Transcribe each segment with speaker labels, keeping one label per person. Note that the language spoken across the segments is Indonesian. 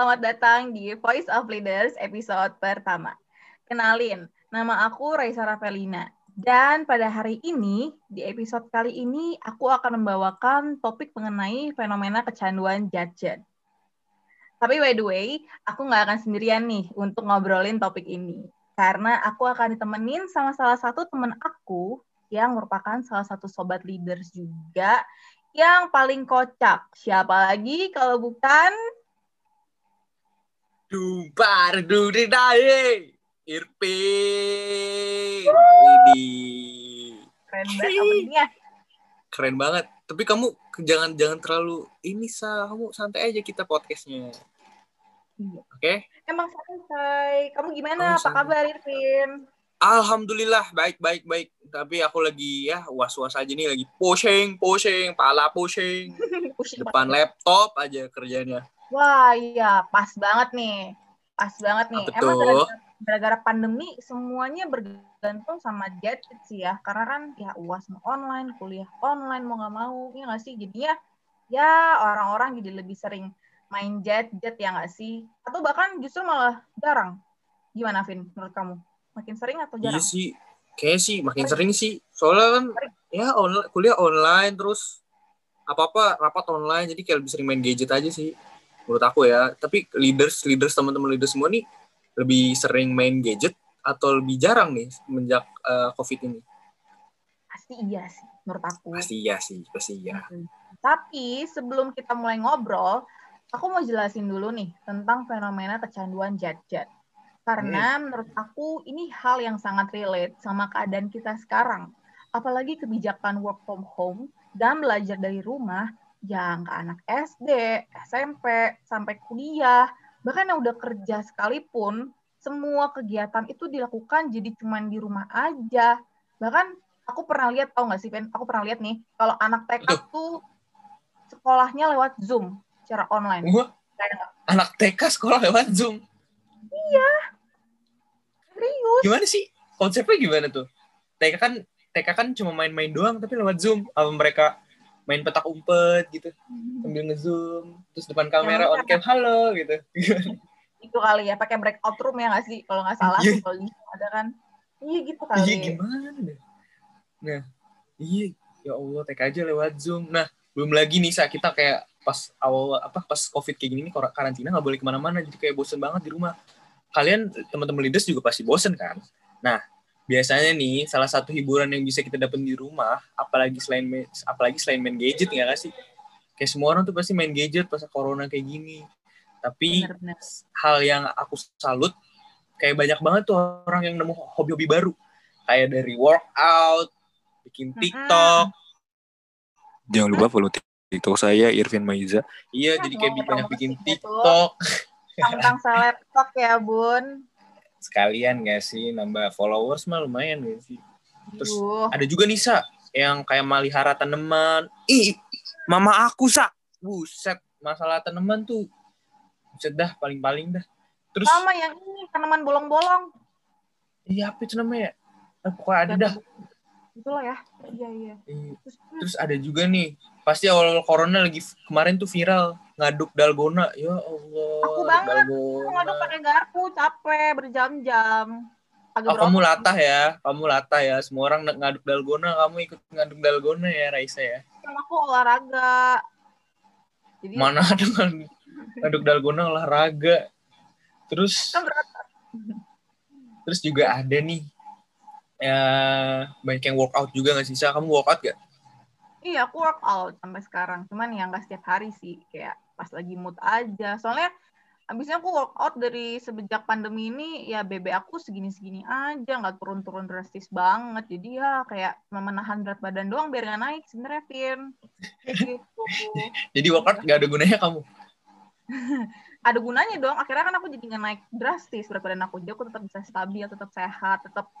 Speaker 1: selamat datang di Voice of Leaders episode pertama. Kenalin, nama aku Raisa Ravelina. Dan pada hari ini, di episode kali ini, aku akan membawakan topik mengenai fenomena kecanduan gadget. Tapi by the way, aku nggak akan sendirian nih untuk ngobrolin topik ini. Karena aku akan ditemenin sama salah satu temen aku yang merupakan salah satu sobat leaders juga yang paling kocak. Siapa lagi kalau bukan
Speaker 2: Dubar Dudidaye Irpin. Ini
Speaker 1: keren banget openingnya.
Speaker 2: keren banget. Tapi kamu jangan jangan terlalu ini sa kamu santai aja kita podcastnya.
Speaker 1: Iya.
Speaker 2: Oke?
Speaker 1: Emang santai. Kamu gimana?
Speaker 2: Oh,
Speaker 1: Apa
Speaker 2: santai.
Speaker 1: kabar, Irvin?
Speaker 2: Alhamdulillah baik baik baik. Tapi aku lagi ya was was aja nih lagi pusing pusing pala pusing depan laptop aja kerjanya.
Speaker 1: Wah, iya, pas banget nih. Pas banget nih.
Speaker 2: Apa
Speaker 1: Emang gara-gara- pandemi semuanya bergantung sama gadget sih ya. Karena kan ya UAS mau online, kuliah online mau nggak mau. Ya nggak sih? Jadinya ya orang-orang jadi lebih sering main gadget ya nggak sih? Atau bahkan justru malah jarang. Gimana, Vin, menurut kamu? Makin sering atau
Speaker 2: Iya
Speaker 1: jarang?
Speaker 2: sih, kayak sih makin sering sih. Soalnya kan ya online, kuliah online terus apa-apa rapat online jadi kayak lebih sering main gadget aja sih menurut aku ya. Tapi leaders leaders teman-teman leaders semua nih lebih sering main gadget atau lebih jarang nih semenjak eh, covid ini.
Speaker 1: Pasti iya sih, menurut aku.
Speaker 2: Pasti iya sih, pasti iya.
Speaker 1: Mm-mm. Tapi sebelum kita mulai ngobrol, aku mau jelasin dulu nih tentang fenomena kecanduan gadget. Karena menurut aku ini hal yang sangat relate sama keadaan kita sekarang. Apalagi kebijakan work from home dan belajar dari rumah yang ke anak SD, SMP, sampai kuliah, bahkan yang udah kerja sekalipun, semua kegiatan itu dilakukan jadi cuman di rumah aja. Bahkan aku pernah lihat, tau nggak sih, Ben? Aku pernah lihat nih, kalau anak TK tuh sekolahnya lewat Zoom secara online.
Speaker 2: Wah,
Speaker 1: nggak?
Speaker 2: anak TK sekolah lewat Zoom.
Speaker 1: Serius?
Speaker 2: Gimana sih? Konsepnya gimana tuh? TK kan TK kan cuma main-main doang tapi lewat Zoom. Apa mereka main petak umpet gitu sambil nge-zoom terus depan kamera on cam halo gitu.
Speaker 1: Itu kali ya, pakai breakout room ya nggak sih? Kalau nggak salah,
Speaker 2: Iya.
Speaker 1: kalau ada kan. Iya gitu kali.
Speaker 2: Iya gimana? Nah, iya ya Allah TK aja lewat Zoom. Nah, belum lagi nih saat kita kayak pas awal apa pas Covid kayak gini nih karantina nggak boleh ke mana-mana jadi kayak bosen banget di rumah. Kalian teman-teman leaders juga pasti bosen kan? Nah, biasanya nih salah satu hiburan yang bisa kita dapat di rumah, apalagi selain main, apalagi selain main gadget ya nggak sih? Kayak semua orang tuh pasti main gadget pas corona kayak gini. Tapi hal yang aku salut kayak banyak banget tuh orang yang nemu hobi-hobi baru kayak dari workout bikin. TikTok
Speaker 3: Jangan lupa follow TikTok saya Irvin Maiza.
Speaker 2: iya
Speaker 1: Nah,
Speaker 2: jadi kayak banyak bikin. TikTok
Speaker 1: Tentang selebtok ya, Bun.
Speaker 2: Sekalian gak sih nambah followers mah lumayan gak sih Terus
Speaker 1: Duh.
Speaker 2: ada juga nih sa yang kayak melihara tanaman ih mama aku sa buset masalah tanaman tuh buset dah paling-paling dah terus
Speaker 1: Sama yang ini, tanaman bolong-bolong.
Speaker 2: iya apa itu namanya Eh, pokoknya ada dah
Speaker 1: Itulah ya. Iya, iya.
Speaker 2: Iya.
Speaker 1: Terus,
Speaker 2: Terus ada juga nih, pasti awal corona lagi kemarin tuh viral ngaduk dalgona. Ya Allah.
Speaker 1: Aku banget.
Speaker 2: dalgona.
Speaker 1: aku ngaduk pakai garpu, capek, berjam-jam. Agak
Speaker 2: Oh, kamu latah ya, kamu latah ya. Semua orang ngaduk dalgona, kamu ikut ngaduk dalgona ya, Raisa ya.
Speaker 1: Kan aku olahraga. Jadi,
Speaker 2: Mana ada ngaduk, dalgona olahraga. Terus,
Speaker 1: kan berat.
Speaker 2: terus juga ada nih, ya banyak yang workout juga nggak sih? Sa, kamu workout gak?
Speaker 1: Iya, aku workout sampai sekarang. Cuman ya nggak setiap hari sih. Kayak pas lagi mood aja. Soalnya abisnya aku workout dari semenjak pandemi ini, ya BB aku segini-segini aja. Nggak turun-turun drastis banget. Jadi ya kayak cuma menahan berat badan doang biar nggak naik sebenarnya. Kayak gitu.
Speaker 2: Jadi workout gak ada gunanya kamu?
Speaker 1: Ada gunanya dong. Akhirnya kan aku jadi nggak naik drastis berat badan aku. Jadi aku tetap bisa stabil, tetap sehat, tetap...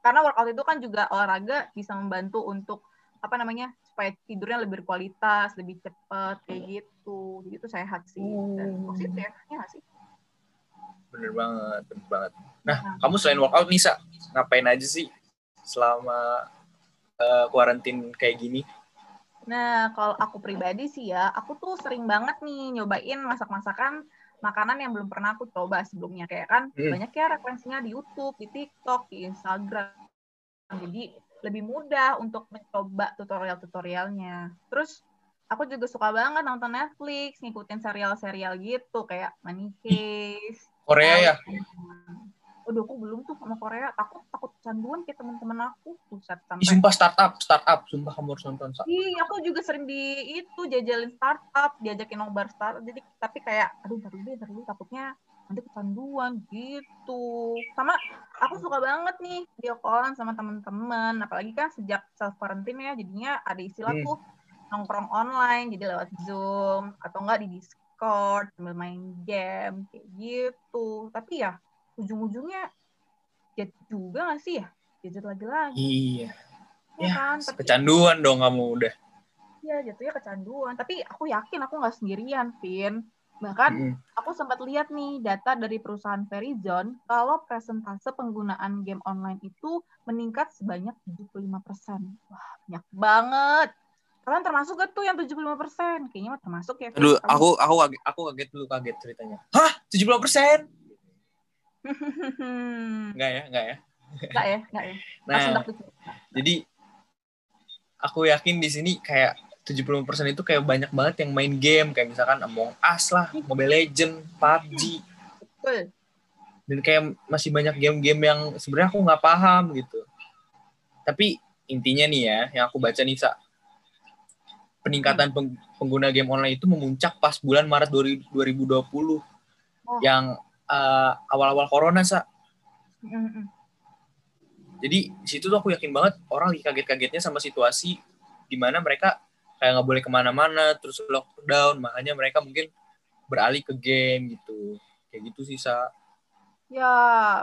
Speaker 1: Karena workout itu kan juga olahraga bisa membantu untuk apa namanya supaya tidurnya lebih berkualitas, lebih cepet kayak gitu. Jadi itu sehat sih dan
Speaker 2: Oh.
Speaker 1: positif ya nggak sih.
Speaker 2: Bener banget, bener banget. Nah,
Speaker 1: Nah.
Speaker 2: kamu selain workout nih, Sa, ngapain aja sih selama eh, kuarantin kayak gini?
Speaker 1: Nah kalau aku pribadi sih ya, aku tuh sering banget nih nyobain masak-masakan makanan yang belum pernah aku coba sebelumnya kayak kan
Speaker 2: Hmm.
Speaker 1: banyak ya referensinya di YouTube, di TikTok, di Instagram. Jadi lebih mudah untuk mencoba tutorial-tutorialnya. Terus aku juga suka banget nonton Netflix, ngikutin serial-serial gitu kayak Money Heist.
Speaker 2: Korea ya
Speaker 1: Udah aku belum tuh sama Korea, takut takut canduan kayak teman-teman aku pusat
Speaker 2: Ih,
Speaker 1: sampai.
Speaker 2: sumpah startup startup sumpah kamu harus nonton.
Speaker 1: Iya, aku juga sering di itu jajalin startup, diajakin nobar startup. Jadi tapi kayak aduh ntar dulu deh, ntar dulu takutnya nanti kecanduan gitu. Sama aku suka banget nih video callan sama teman-teman, apalagi kan sejak self quarantine ya, jadinya ada istilah
Speaker 2: Hmm.
Speaker 1: tuh nongkrong online, jadi lewat Zoom atau enggak di Discord sambil main game kayak gitu. Tapi ya ujung-ujungnya gadget juga nggak sih ya? Gadget lagi-lagi,
Speaker 2: iya
Speaker 1: ya,
Speaker 2: Ya,
Speaker 1: kan? Tapi
Speaker 2: kecanduan dong kamu udah
Speaker 1: Iya, jatuhnya kecanduan. Tapi aku yakin aku nggak sendirian, Vin. Bahkan
Speaker 2: Mm.
Speaker 1: aku sempat lihat nih data dari perusahaan Verizon kalau presentase penggunaan game online itu meningkat sebanyak 75%. Wah, banyak banget. Kalian termasuk gak tuh yang 75%? Kayaknya mah termasuk ya.
Speaker 3: Aduh, aku
Speaker 2: aku kaget aku kaget dulu kaget ceritanya hah 70 persen enggak ya enggak ya
Speaker 1: Nggak ya, nggak ya.
Speaker 2: Nah jadi aku yakin di sini kayak 70% itu kayak banyak banget yang main game kayak misalkan Among Us lah, Mobile Legend, PUBG
Speaker 1: Betul.
Speaker 2: dan kayak masih banyak game-game yang sebenarnya aku nggak paham gitu. Tapi intinya nih ya, yang aku baca nih Sa, peningkatan peng- pengguna game online itu memuncak pas bulan Maret 2020
Speaker 1: Oh.
Speaker 2: yang eh, awal-awal corona Sa. Jadi di situ tuh aku yakin banget orang lagi kaget-kagetnya sama situasi di mana mereka kayak nggak boleh ke mana-mana, terus lockdown, makanya mereka mungkin beralih ke game gitu. Kayak gitu sih, Sa.
Speaker 1: Ya,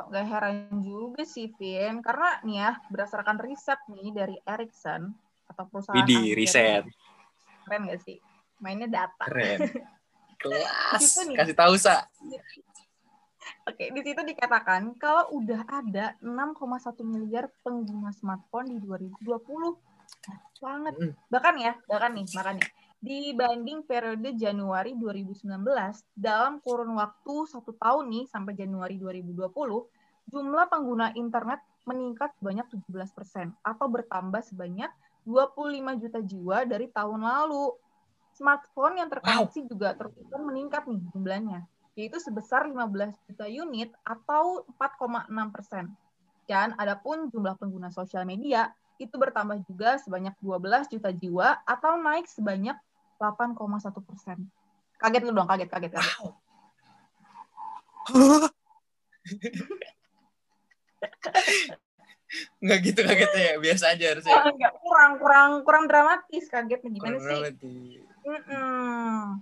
Speaker 1: nggak heran juga sih, Vin. Karena nih ya, berdasarkan riset nih dari Ericsson atau perusahaan
Speaker 3: Widih, riset.
Speaker 1: Keren gak sih? Mainnya data.
Speaker 2: Keren. Kelas.
Speaker 1: Nih.
Speaker 2: Kasih tahu, Sa.
Speaker 1: Oke, di situ dikatakan kalau udah ada 6,1 miliar pengguna smartphone di 2020. Banget.
Speaker 2: Mm.
Speaker 1: Bahkan ya, bahkan nih, makanya dibanding periode Januari 2019 dalam kurun waktu satu tahun nih sampai Januari 2020 jumlah pengguna internet meningkat sebanyak 17% atau bertambah sebanyak 25 juta jiwa dari tahun lalu. Smartphone yang terkoneksi juga terus meningkat nih jumlahnya, yaitu sebesar 15 juta unit atau 4,6 persen. Dan adapun jumlah pengguna sosial media itu bertambah juga sebanyak 12 juta jiwa atau naik sebanyak 8,1 persen. Kaget lu dong, kaget, kaget, kaget.
Speaker 2: Nggak gitu kagetnya ya, biasa aja harusnya.
Speaker 1: Oh, enggak, kurang, kurang, kurang dramatis kagetnya gimana
Speaker 2: Kurang
Speaker 1: sih? Mm-mm.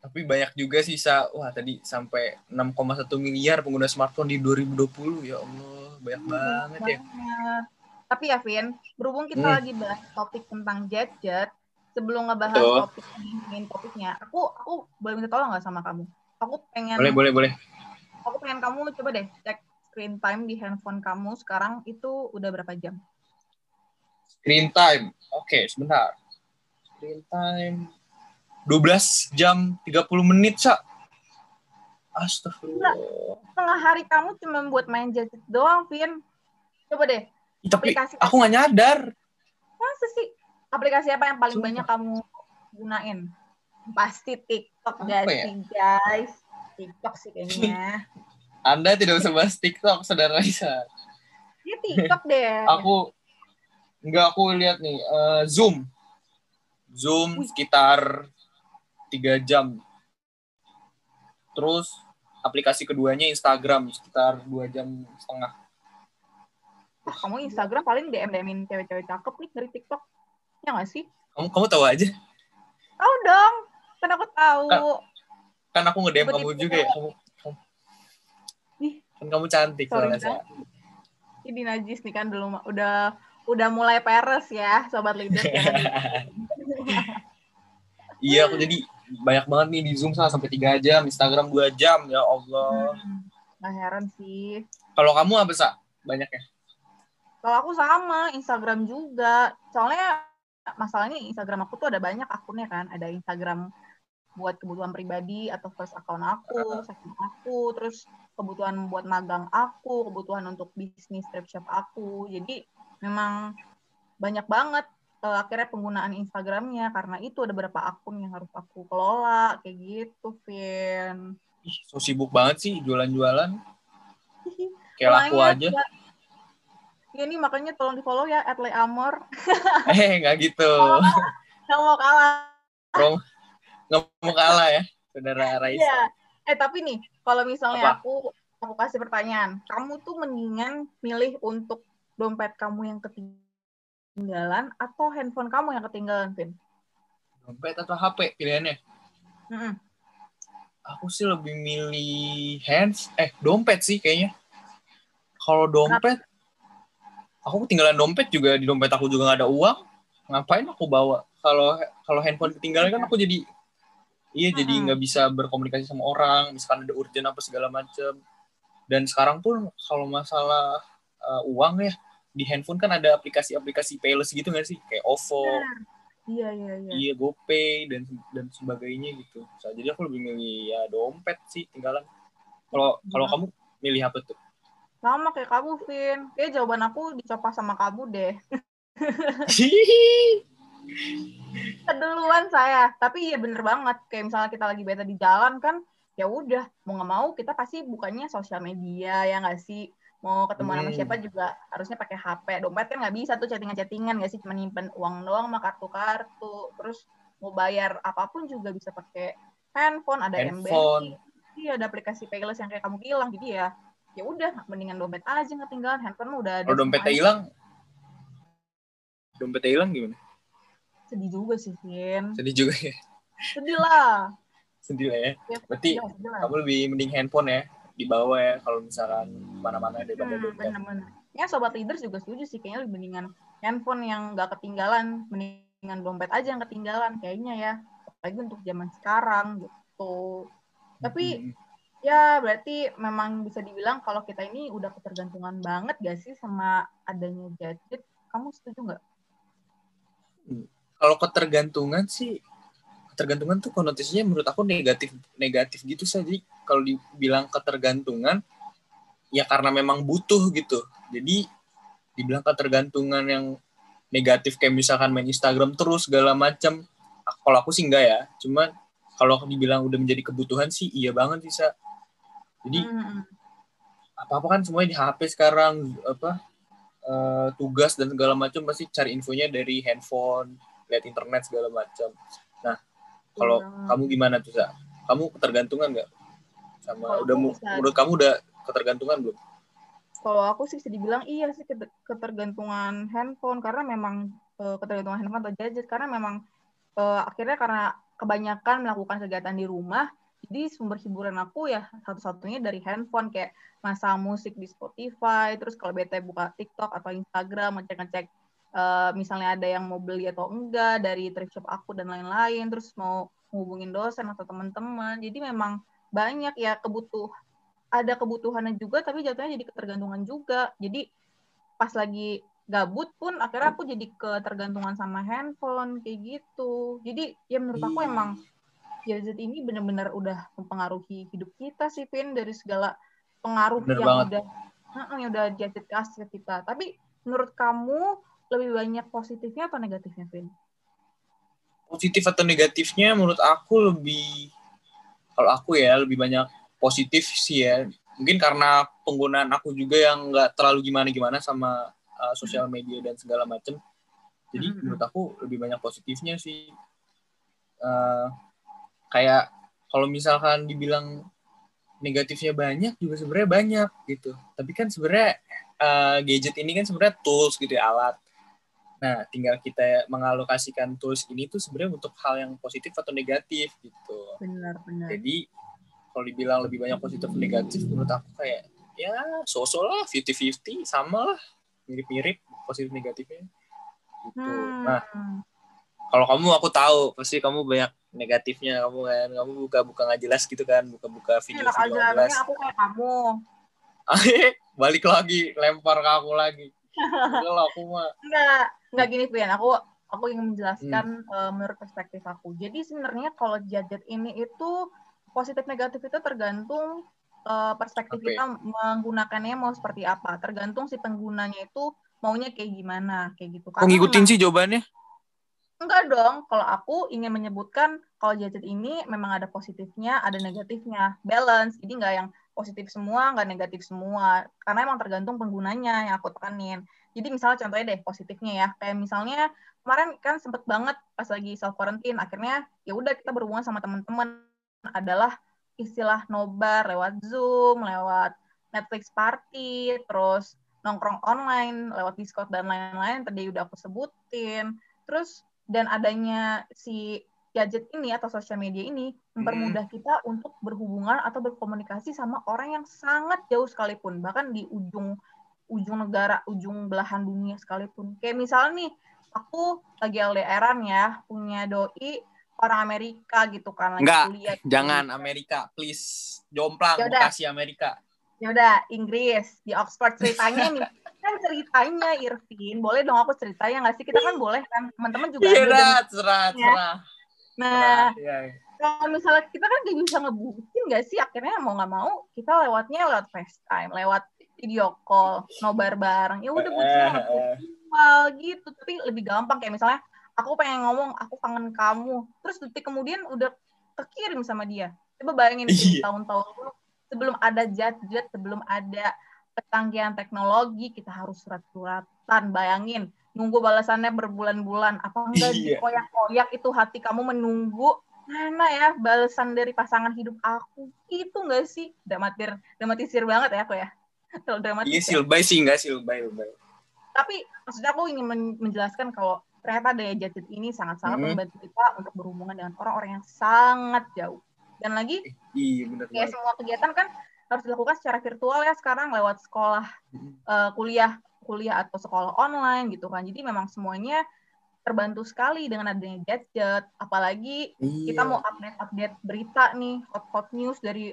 Speaker 2: Tapi banyak juga sih, Sa. Wah, tadi sampai 6,1 miliar pengguna smartphone di 2020. Ya Allah, banyak banget ya.
Speaker 1: Tapi ya, Vin, berhubung kita
Speaker 2: Hmm.
Speaker 1: lagi bahas topik tentang jet-jet, sebelum ngebahas
Speaker 2: Betul.
Speaker 1: topik main topiknya, aku aku boleh minta tolong nggak sama kamu? Aku pengen
Speaker 2: Boleh, boleh, boleh.
Speaker 1: aku pengen kamu coba deh cek screen time di handphone kamu sekarang itu udah berapa jam?
Speaker 2: Screen time. Oke, sebentar. Screen time 12 jam 30 menit, Sa. Astagfirullah.
Speaker 1: Setengah hari kamu cuma buat main jet doang, Vin. Coba deh,
Speaker 2: Tapi
Speaker 1: aplikasi-
Speaker 2: aku nggak nyadar.
Speaker 1: masa sih? Aplikasi apa yang paling
Speaker 2: Sumpah.
Speaker 1: banyak kamu gunain? Pasti TikTok gak
Speaker 2: ya?
Speaker 1: sih, guys? TikTok sih kayaknya.
Speaker 2: Anda tidak usah bahas TikTok, saudara Isa.
Speaker 1: Ini TikTok deh.
Speaker 2: Aku nggak aku lihat nih eh, Zoom. Zoom
Speaker 1: Wih.
Speaker 2: sekitar tiga jam. Terus aplikasi keduanya Instagram sekitar dua jam setengah.
Speaker 1: Ah, kamu Instagram paling DM-DM-in cewek-cewek cakep nih dari TikTok. Ya nggak sih?
Speaker 2: Kamu kamu tahu aja.
Speaker 1: Tahu dong. Kan aku tahu.
Speaker 2: Kan aku nge-DM
Speaker 1: Tiba-tiba
Speaker 2: kamu juga ya. Kamu, kan kamu cantik
Speaker 1: Sorry.
Speaker 2: Sa.
Speaker 1: Ini najis nih kan dulu udah udah mulai peres ya, sobat leaders ya.
Speaker 2: Iya, aku jadi banyak banget nih di Zoom Sa, sampai tiga jam, Instagram dua jam ya Allah.
Speaker 1: Hmm, Nggak heran sih.
Speaker 2: Kalau kamu apa sa? Banyak ya?
Speaker 1: Kalau aku sama, Instagram juga. Soalnya masalahnya Instagram aku tuh ada banyak akunnya kan. Ada Instagram buat kebutuhan pribadi atau first account aku, second aku, terus kebutuhan buat magang aku, kebutuhan untuk bisnis thrift shop aku. Jadi memang banyak banget uh, akhirnya penggunaan Instagramnya karena itu ada beberapa akun yang harus aku kelola kayak gitu, Vin.
Speaker 2: Ih, so sibuk banget sih jualan-jualan. Kayak laku aja.
Speaker 1: Ya, ya nih makanya tolong di follow ya at Amor.
Speaker 2: eh nggak gitu.
Speaker 1: Nggak mau kalah.
Speaker 2: Nggak mau kalah ya, saudara Raisa. Iya.
Speaker 1: Eh tapi nih, kalau misalnya Apa? aku aku kasih pertanyaan, kamu tuh mendingan milih untuk dompet kamu yang ketinggalan atau handphone kamu yang ketinggalan, Vin?
Speaker 2: Dompet atau HP pilihannya? Mm -mm. Aku sih lebih milih hands, eh dompet sih kayaknya. Kalau dompet, aku ketinggalan dompet juga di dompet aku juga gak ada uang. Ngapain aku bawa? Kalau kalau handphone ketinggalan kan aku jadi iya jadi nggak bisa berkomunikasi sama orang. Misalkan ada urgent apa segala macam dan sekarang pun kalau masalah uh, uang ya di handphone kan ada aplikasi-aplikasi payless gitu nggak sih? Kayak OVO.
Speaker 1: Iya iya iya.
Speaker 2: Iya GoPay dan dan sebagainya gitu. So, jadi aku lebih milih ya dompet sih tinggalan kalau kalau kamu milih apa tuh
Speaker 1: sama kayak kamu Vin kayak jawaban aku dicoba sama kamu deh. Keduluan saya. Tapi iya bener banget. Kayak misalnya kita lagi beta di jalan kan ya udah. Mau nggak mau kita pasti bukannya sosial media ya nggak sih? Mau ketemu hmm. sama siapa juga harusnya pakai HP dompet kan nggak bisa tuh chattingan-chattingan nggak sih? Cuma nyimpen uang doang sama kartu-kartu. Terus mau bayar apa pun juga bisa pakai handphone ada handphone. iya ada aplikasi payless yang kayak kamu bilang. Jadi ya ya udah mendingan dompet aja ketinggalan handphone udah
Speaker 2: kalau dompetnya hilang dompetnya hilang gimana?
Speaker 1: Sedih juga sih Vin.
Speaker 2: Sedih juga ya?
Speaker 1: Sedih lah.
Speaker 2: Sedih lah ya, ya berarti ya, kamu lebih mending handphone ya di bawah ya kalau misalkan mana-mana daripada hmm, dompet.
Speaker 1: bener-bener. Ya sobat leaders juga setuju sih kayaknya lebih mendingan handphone yang nggak ketinggalan mendingan dompet aja yang ketinggalan kayaknya ya. Apalagi untuk zaman sekarang gitu. Tapi hmm. Ya berarti memang bisa dibilang kalau kita ini udah ketergantungan banget gak sih sama adanya gadget? Kamu setuju nggak?
Speaker 2: Kalau ketergantungan sih ketergantungan tuh konotasinya menurut aku negatif negatif gitu saja kalau dibilang ketergantungan ya karena memang butuh gitu. Jadi dibilang ketergantungan yang negatif kayak misalkan main Instagram terus segala macam kalau aku sih enggak ya. Cuman kalau dibilang udah menjadi kebutuhan sih iya banget bisa jadi hmm. apa apa kan semuanya di HP sekarang apa uh, tugas dan segala macam pasti cari infonya dari handphone lihat internet segala macam. Nah kalau ya. kamu gimana tuh sa? Kamu ketergantungan nggak? Sama kalo udah bisa... menurut kamu udah ketergantungan belum?
Speaker 1: Kalau aku sih bisa dibilang iya sih ketergantungan handphone. Karena memang uh, ketergantungan handphone atau gadget karena memang uh, akhirnya karena kebanyakan melakukan kegiatan di rumah jadi sumber hiburan aku ya satu-satunya dari handphone kayak masa musik di Spotify terus kalau bete buka TikTok atau Instagram ngecek-ngecek uh, misalnya ada yang mau beli atau enggak dari thrift shop aku dan lain-lain terus mau hubungin dosen atau teman-teman. Jadi memang banyak ya kebutuh ada kebutuhannya juga tapi jatuhnya jadi ketergantungan juga. Jadi pas lagi gabut pun akhirnya aku jadi ketergantungan sama handphone kayak gitu. Jadi ya menurut aku iya. Gadget ini benar-benar udah mempengaruhi hidup kita sih Pin dari segala pengaruh Bener yang banget. udah yang udah gadget kasih ke kita tapi menurut kamu lebih banyak positifnya atau negatifnya, Vin?
Speaker 2: Positif atau negatifnya menurut aku lebih kalau aku ya lebih banyak positif sih ya. Mungkin karena penggunaan aku juga yang nggak terlalu gimana-gimana sama uh, sosial media dan segala macam. Jadi mm -hmm. menurut aku lebih banyak positifnya sih. Uh, kayak kalau misalkan dibilang negatifnya banyak juga sebenarnya banyak gitu. Tapi kan sebenarnya uh, gadget ini kan sebenarnya tools gitu ya alat. Nah, tinggal kita mengalokasikan tools ini tuh sebenarnya untuk hal yang positif atau negatif gitu.
Speaker 1: Benar, benar.
Speaker 2: Jadi kalau dibilang lebih banyak positif atau negatif, menurut aku kayak ya sosok lah, 50-50, sama lah, mirip-mirip positif negatifnya. Gitu. Hmm. Nah, kalau kamu aku tahu pasti kamu banyak negatifnya kamu kan kamu buka-buka nggak jelas gitu kan buka-buka video
Speaker 1: Enak video aja, jelas aku kayak kamu
Speaker 2: balik lagi lempar ke aku lagi Enggak lah aku mah.
Speaker 1: Enggak, enggak gini Pian. Aku aku ingin menjelaskan uh, menurut perspektif aku. Jadi sebenarnya kalau gadget ini itu positif negatif itu tergantung uh, perspektif okay. kita menggunakannya mau seperti apa. Tergantung si penggunanya itu maunya kayak gimana, kayak gitu.
Speaker 2: Kok ngikutin sih jawabannya?
Speaker 1: Enggak dong, kalau aku ingin menyebutkan kalau gadget ini memang ada positifnya, ada negatifnya, balance. Jadi nggak yang positif semua, nggak negatif semua. Karena emang tergantung penggunanya yang aku tekanin. Jadi misalnya contohnya deh positifnya ya, kayak misalnya kemarin kan sempet banget pas lagi self quarantine, akhirnya ya udah kita berhubungan sama teman-teman adalah istilah nobar lewat Zoom, lewat Netflix party, terus nongkrong online lewat Discord dan lain-lain tadi udah aku sebutin. Terus dan adanya si gadget ini atau sosial media ini mempermudah hmm. kita untuk berhubungan atau berkomunikasi sama orang yang sangat jauh sekalipun bahkan di ujung ujung negara ujung belahan dunia sekalipun kayak misalnya nih aku lagi LDRan ya punya doi orang Amerika gitu kan
Speaker 2: lagi Enggak, kuliah gitu. jangan Amerika please jomplang Yaudah. kasih Amerika
Speaker 1: ya udah Inggris di Oxford ceritanya nih. Kan ceritanya Irvin. Boleh dong aku ceritanya nggak sih? Kita kan boleh kan? Teman-teman juga
Speaker 2: iya cerah cerah cerah
Speaker 1: nah ya, ya. kalau misalnya kita kan gak bisa ngebukin nggak sih? Akhirnya mau nggak mau kita lewatnya lewat FaceTime lewat video call nobar bareng. Ya udah butuh virtual gitu. Tapi lebih gampang. Kayak misalnya aku pengen ngomong aku kangen kamu. Terus detik kemudian udah kekirim sama dia. Coba bayangin iya. tahun-tahun sebelum ada jet-jet sebelum ada kecanggihan teknologi kita harus surat-suratan. Bayangin nunggu balasannya berbulan-bulan. Apa enggak iya. koyak-koyak itu hati kamu menunggu mana ya balasan dari pasangan hidup aku? Itu enggak sih? Dramatir dramatisir banget ya aku ya.
Speaker 2: Kalau dramatis iya silbay sih enggak silbay silbay
Speaker 1: tapi maksudnya aku ingin menjelaskan kalau ternyata daya gadget ini sangat-sangat hmm. membantu kita untuk berhubungan dengan orang-orang yang sangat jauh dan lagi
Speaker 2: iya, bener
Speaker 1: kayak semua kegiatan kan harus dilakukan secara virtual ya sekarang lewat sekolah uh, kuliah kuliah atau sekolah online gitu kan. Jadi memang semuanya terbantu sekali dengan adanya gadget. Apalagi iya. kita mau update-update berita nih hot-hot news dari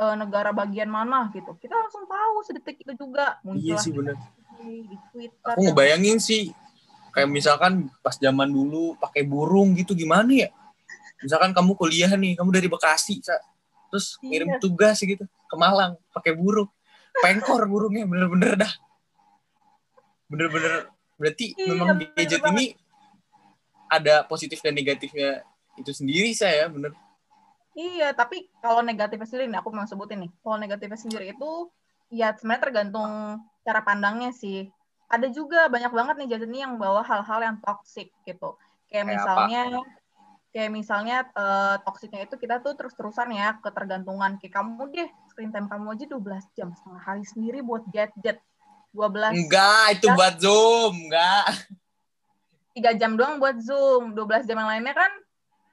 Speaker 1: uh, negara bagian mana gitu. Kita langsung tahu sedetik itu juga.
Speaker 2: Muncul iya sih bener. Di Twitter aku ngebayangin sih kayak misalkan pas zaman dulu pakai burung gitu gimana ya misalkan kamu kuliah nih kamu dari Bekasi terus ngirim iya. tugas gitu ke Malang pakai burung. Pengkor burungnya bener-bener dah. Bener-bener berarti iya, memang gadget bener ini ada positif dan negatifnya itu sendiri saya bener.
Speaker 1: Iya tapi kalau negatifnya sendiri nih aku mau sebutin nih. Kalau negatifnya sendiri itu ya sebenarnya tergantung cara pandangnya sih. Ada juga banyak banget nih gadget ini yang bawa hal-hal yang toxic gitu. Kayak, kayak misalnya apa? Kayak misalnya uh, toksiknya itu kita tuh terus-terusan ya ketergantungan. Kayak kamu deh screen time kamu aja 12 jam setengah hari sendiri buat gadget. 12
Speaker 2: enggak itu jam. buat zoom enggak.
Speaker 1: Tiga jam doang buat zoom. 12 jam yang lainnya kan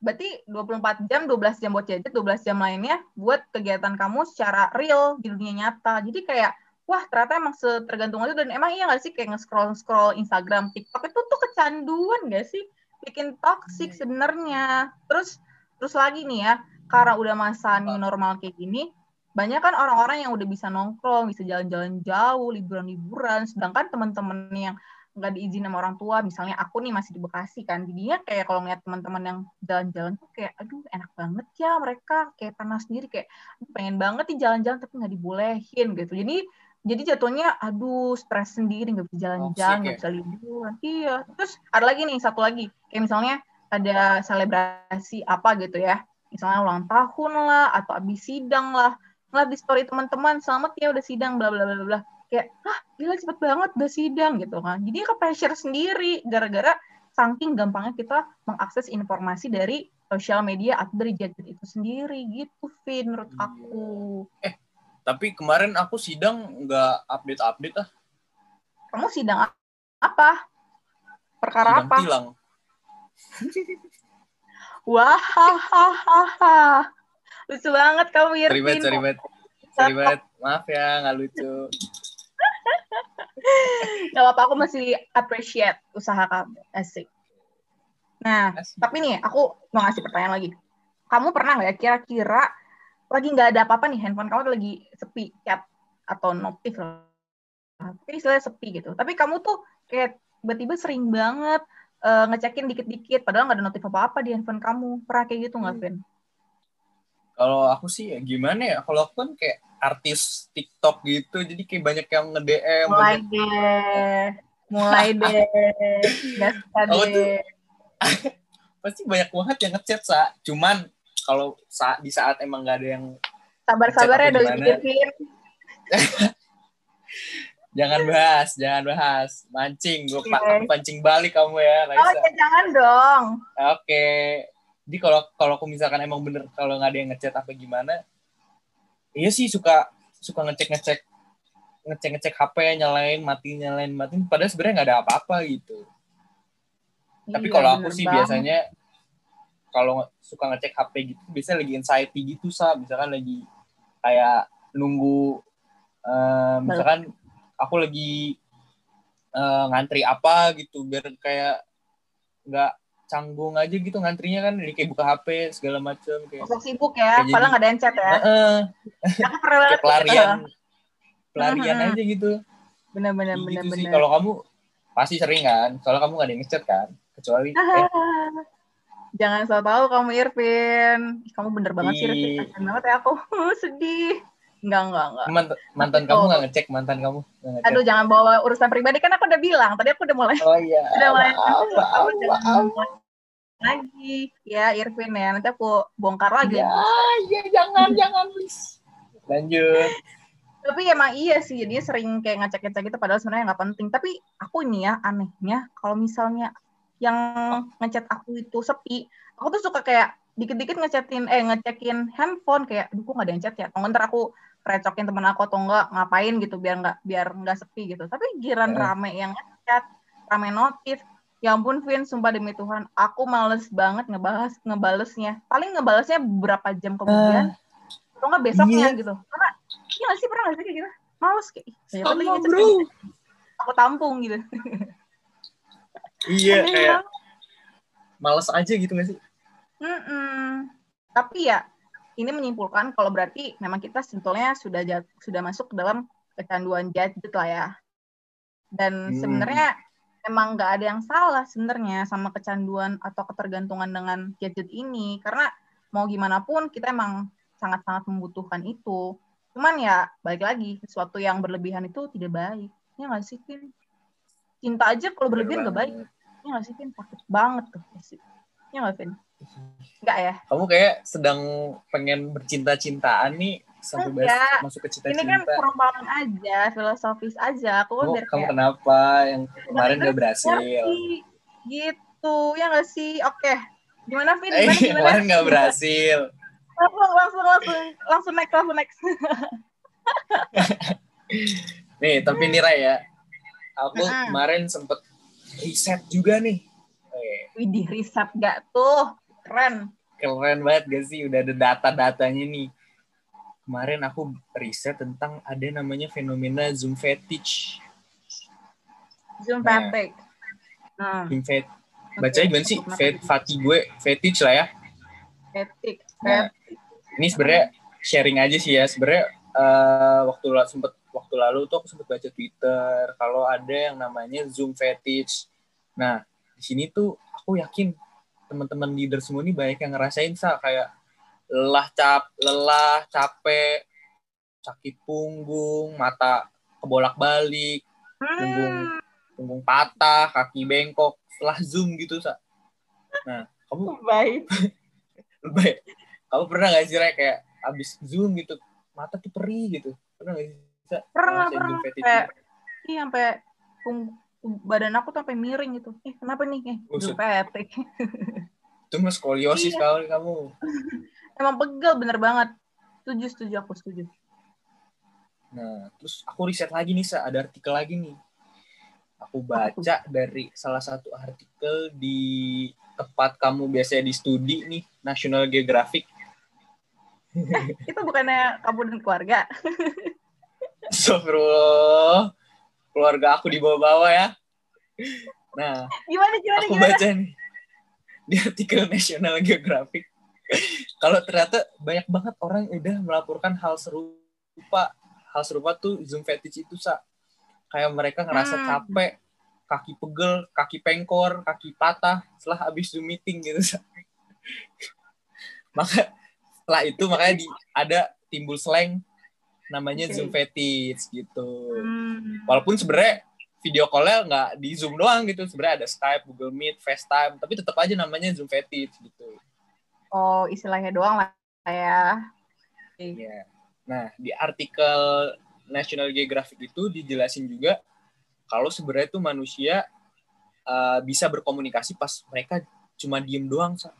Speaker 1: berarti 24 jam 12 jam buat gadget 12 jam lainnya buat kegiatan kamu secara real di dunia nyata. Jadi kayak wah ternyata emang setergantung itu. Dan emang iya gak sih kayak nge-scroll scroll Instagram TikTok itu tuh kecanduan gak sih bikin toxic sebenarnya. Terus terus lagi nih ya, karena udah masa new normal kayak gini, banyak kan orang-orang yang udah bisa nongkrong, bisa jalan-jalan jauh, liburan-liburan, sedangkan teman-teman yang nggak diizin sama orang tua, misalnya aku nih masih di Bekasi kan, jadinya kayak kalau ngeliat teman-teman yang jalan-jalan tuh kayak, aduh enak banget ya mereka, kayak panas sendiri, kayak pengen banget nih jalan-jalan tapi nggak dibolehin gitu. Jadi jadi jatuhnya aduh stres sendiri nggak bisa jalan-jalan nggak bisa liburan. Iya terus ada lagi nih satu lagi. Kayak misalnya ada selebrasi apa gitu ya. Misalnya ulang tahun lah atau abis sidang lah. Ngeliat di story teman-teman selamat ya udah sidang bla bla bla bla kayak ah gila cepet banget udah sidang gitu kan. Jadi ke pressure sendiri gara-gara saking gampangnya kita mengakses informasi dari sosial media atau dari gadget itu sendiri. Gitu Vin menurut iya. aku.
Speaker 2: Eh tapi kemarin aku sidang nggak update-update ah.
Speaker 1: Kamu sidang apa? Perkara sidang apa? Tilang. Wah, lucu banget kamu
Speaker 2: Irvin. Sorry banget, sorry banget. Sorry banget. Maaf ya, nggak lucu.
Speaker 1: Gak apa-apa, aku masih appreciate usaha kamu. Asik. Nah, Asik. tapi nih, aku mau ngasih pertanyaan lagi. Kamu pernah nggak ya kira-kira lagi nggak ada apa-apa nih handphone kamu lagi sepi chat atau notif lah tapi istilahnya sepi gitu tapi kamu tuh kayak tiba-tiba sering banget eh, ngecekin dikit-dikit padahal nggak ada notif apa-apa di handphone kamu. Pernah kayak gitu nggak,
Speaker 2: Hmm.
Speaker 1: Vin?
Speaker 2: Kalau aku sih ya gimana ya? Kalau aku kan kayak artis TikTok gitu, jadi kayak banyak yang nge-DM.
Speaker 1: Mulai
Speaker 2: banyak-
Speaker 1: deh. Mulai deh.
Speaker 2: Aku tuh-. Pasti banyak banget yang ngechat, Sa. Cuman kalau saat di saat emang gak ada yang
Speaker 1: Sabar-sabar ya? Vin.
Speaker 2: jangan bahas, jangan bahas. Mancing, gue
Speaker 1: Oke.
Speaker 2: pancing balik kamu ya,
Speaker 1: Oh,
Speaker 2: Raisa.
Speaker 1: ya jangan dong.
Speaker 2: Oke. Jadi kalau kalau aku misalkan emang bener kalau nggak ada yang ngechat apa gimana, iya sih suka suka ngecek ngecek ngecek ngecek HP nyalain mati nyalain mati. Padahal sebenarnya nggak ada apa-apa gitu. Tapi
Speaker 1: Iya,
Speaker 2: kalau aku sih
Speaker 1: banget.
Speaker 2: biasanya kalau suka ngecek HP gitu, biasanya lagi anxiety gitu sa, misalkan lagi kayak nunggu, eh, misalkan aku lagi eh, ngantri apa gitu, biar kayak nggak canggung aja gitu ngantrinya kan, jadi kayak buka HP segala macem kayak.
Speaker 1: Sosok sibuk ya,
Speaker 2: Kayak
Speaker 1: padahal nggak ada yang chat ya.
Speaker 2: Heeh,
Speaker 1: Aku pernah
Speaker 2: kayak pelarian, pelarian
Speaker 1: Mhm.
Speaker 2: aja gitu.
Speaker 1: Bener-bener,
Speaker 2: gitu sih.
Speaker 1: bener-bener.
Speaker 2: Kalau kamu pasti sering kan, soalnya kamu nggak ada yang ngechat kan, kecuali eh,
Speaker 1: Jangan so tahu kamu Irvin. Kamu bener banget sih Irvin.
Speaker 2: Ih.
Speaker 1: Kasian banget ya aku. Sedih. Enggak, enggak, enggak.
Speaker 2: mantan, mantan kamu nggak ngecek mantan kamu ngecek.
Speaker 1: Aduh, jangan bawa urusan pribadi. Kan aku udah bilang. Tadi aku udah mulai.
Speaker 2: Oh iya.
Speaker 1: Udah mulai.
Speaker 2: maaf, maaf,
Speaker 1: lagi. Ya, Irvin ya. Nanti aku bongkar lagi.
Speaker 2: Ya, ya jangan, jangan please. Lanjut.
Speaker 1: Tapi emang iya sih. Jadinya sering kayak ngecek-ngecek gitu. Padahal sebenarnya nggak penting. Tapi aku ini ya, anehnya. Kalau misalnya yang ngechat aku itu sepi, aku tuh suka kayak dikit-dikit ngechatin, eh ngecekin handphone kayak, aduh kok nggak ada yang chat ya? Atau ntar aku recokin temen aku atau enggak ngapain gitu biar nggak biar nggak sepi gitu. Tapi giran
Speaker 2: Eh.
Speaker 1: rame yang ngechat, rame notif. Ya ampun Vin, sumpah demi Tuhan, aku males banget ngebahas ngebalesnya. Paling ngebalesnya beberapa jam kemudian, atau nggak besoknya
Speaker 2: iya.
Speaker 1: gitu. Karena iya sih pernah nggak sih kayak gitu? Males kayak, gitu. Aku tampung gitu.
Speaker 2: Iya, kayak males aja gitu gak sih?
Speaker 1: Mm-mm. Tapi ya ini menyimpulkan kalau berarti memang kita sebetulnya sudah jat- sudah masuk ke dalam kecanduan gadget lah ya. Dan
Speaker 2: Hmm.
Speaker 1: sebenarnya emang nggak ada yang salah sebenarnya sama kecanduan atau ketergantungan dengan gadget ini karena mau gimana pun kita emang sangat-sangat membutuhkan itu. Cuman ya balik lagi sesuatu yang berlebihan itu tidak baik. Ya nggak sih, Vin? Cinta aja kalau berlebihan nggak baik. Ya nggak sih, Vin? Sakit banget tuh. Ya nggak, Vin? Nggak ya?
Speaker 2: Kamu kayak sedang pengen bercinta-cintaan nih sampai bahas
Speaker 1: Enggak.
Speaker 2: masuk ke
Speaker 1: Ini kan perumpamaan aja, filosofis aja. Aku kan
Speaker 2: Kamu,
Speaker 1: biar
Speaker 2: kamu
Speaker 1: kayak
Speaker 2: kenapa yang kemarin gak berhasil?
Speaker 1: ngerti. Gitu, ya nggak sih? Oke. Gimana, Vin?
Speaker 2: Eh,
Speaker 1: Gimana, gimana?
Speaker 2: kemarin gak berhasil.
Speaker 1: Langsung, langsung, langsung, langsung next, langsung next.
Speaker 2: Nih, tapi nih Ray ya, aku
Speaker 1: Mm-mm.
Speaker 2: kemarin sempet riset juga nih. Eh,
Speaker 1: Widih, riset gak tuh? Keren.
Speaker 2: keren banget gak sih? Udah ada data-datanya nih. Kemarin aku riset tentang ada namanya fenomena Zoom fetish.
Speaker 1: Zoom
Speaker 2: Nah.
Speaker 1: fatigue. Nah,
Speaker 2: Zoom fet. Bacanya gimana sih? Fet, fati gue, fetish lah ya.
Speaker 1: Fatigue.
Speaker 2: Nah, ini sebenarnya sharing aja sih ya. Sebenarnya eh, waktu sempet waktu lalu tuh aku sempet baca Twitter kalau ada yang namanya Zoom fetish. Nah, di sini tuh aku yakin teman-teman leader semua ini banyak yang ngerasain sa kayak lelah cap lelah capek sakit punggung mata kebolak-balik punggung
Speaker 1: Hmm,
Speaker 2: punggung patah kaki bengkok setelah zoom gitu sa nah kamu
Speaker 1: baik.
Speaker 2: lebay kamu pernah gak sih Rek, kayak abis zoom gitu mata tuh perih gitu pernah gak sih?
Speaker 1: Pernah, pernah. Kayak, iya, sampai badan aku tuh sampai miring gitu. Eh, kenapa nih? Eh, fatigue.
Speaker 2: itu mah skoliosis
Speaker 1: Iya.
Speaker 2: kali kamu
Speaker 1: Emang pegel bener banget. Setuju, setuju, aku setuju.
Speaker 2: Nah, terus aku riset lagi nih, Sa. Ada artikel lagi nih. Aku baca dari salah satu artikel di tempat kamu biasanya di studi nih, National Geographic.
Speaker 1: Itu bukannya kamu dan keluarga.
Speaker 2: Astagfirullah. Keluarga aku di bawah-bawah ya. Nah,
Speaker 1: Gimana, gimana,
Speaker 2: aku
Speaker 1: gimana?
Speaker 2: baca nih di artikel National Geographic. Kalau ternyata banyak banget orang yang udah melaporkan hal serupa. Hal serupa tuh Zoom fetish itu, Sa. Kayak mereka ngerasa
Speaker 1: Hmm.
Speaker 2: capek kaki pegel, kaki pengkor, kaki patah setelah habis Zoom meeting gitu. Sa. Maka setelah itu makanya di, ada timbul slang namanya
Speaker 1: Oke.
Speaker 2: Zoom fetish gitu.
Speaker 1: Hmm.
Speaker 2: Walaupun sebenarnya video call-nya nggak di Zoom doang gitu. Sebenarnya ada Skype, Google Meet, FaceTime, tapi tetap aja namanya Zoom fetish gitu.
Speaker 1: Oh, istilahnya doang lah ya.
Speaker 2: Iya. Nah, di artikel National Geographic itu dijelasin juga kalau sebenarnya tuh manusia uh, bisa berkomunikasi pas mereka cuma diem doang, Sa.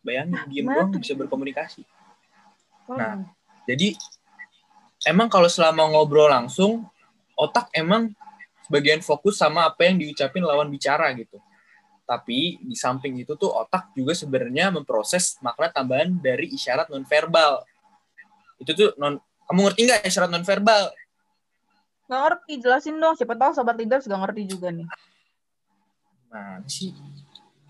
Speaker 2: Bayangin, diem
Speaker 1: gimana
Speaker 2: doang bisa berkomunikasi.
Speaker 1: Oh,
Speaker 2: Nah. Jadi emang kalau selama ngobrol langsung otak emang sebagian fokus sama apa yang diucapin lawan bicara gitu. Tapi di samping itu tuh otak juga sebenarnya memproses makna tambahan dari isyarat nonverbal. Itu tuh non kamu ngerti nggak isyarat nonverbal?
Speaker 1: Nggak ngerti, jelasin dong. Siapa tahu sobat leaders nggak ngerti juga nih.
Speaker 2: Nah, sih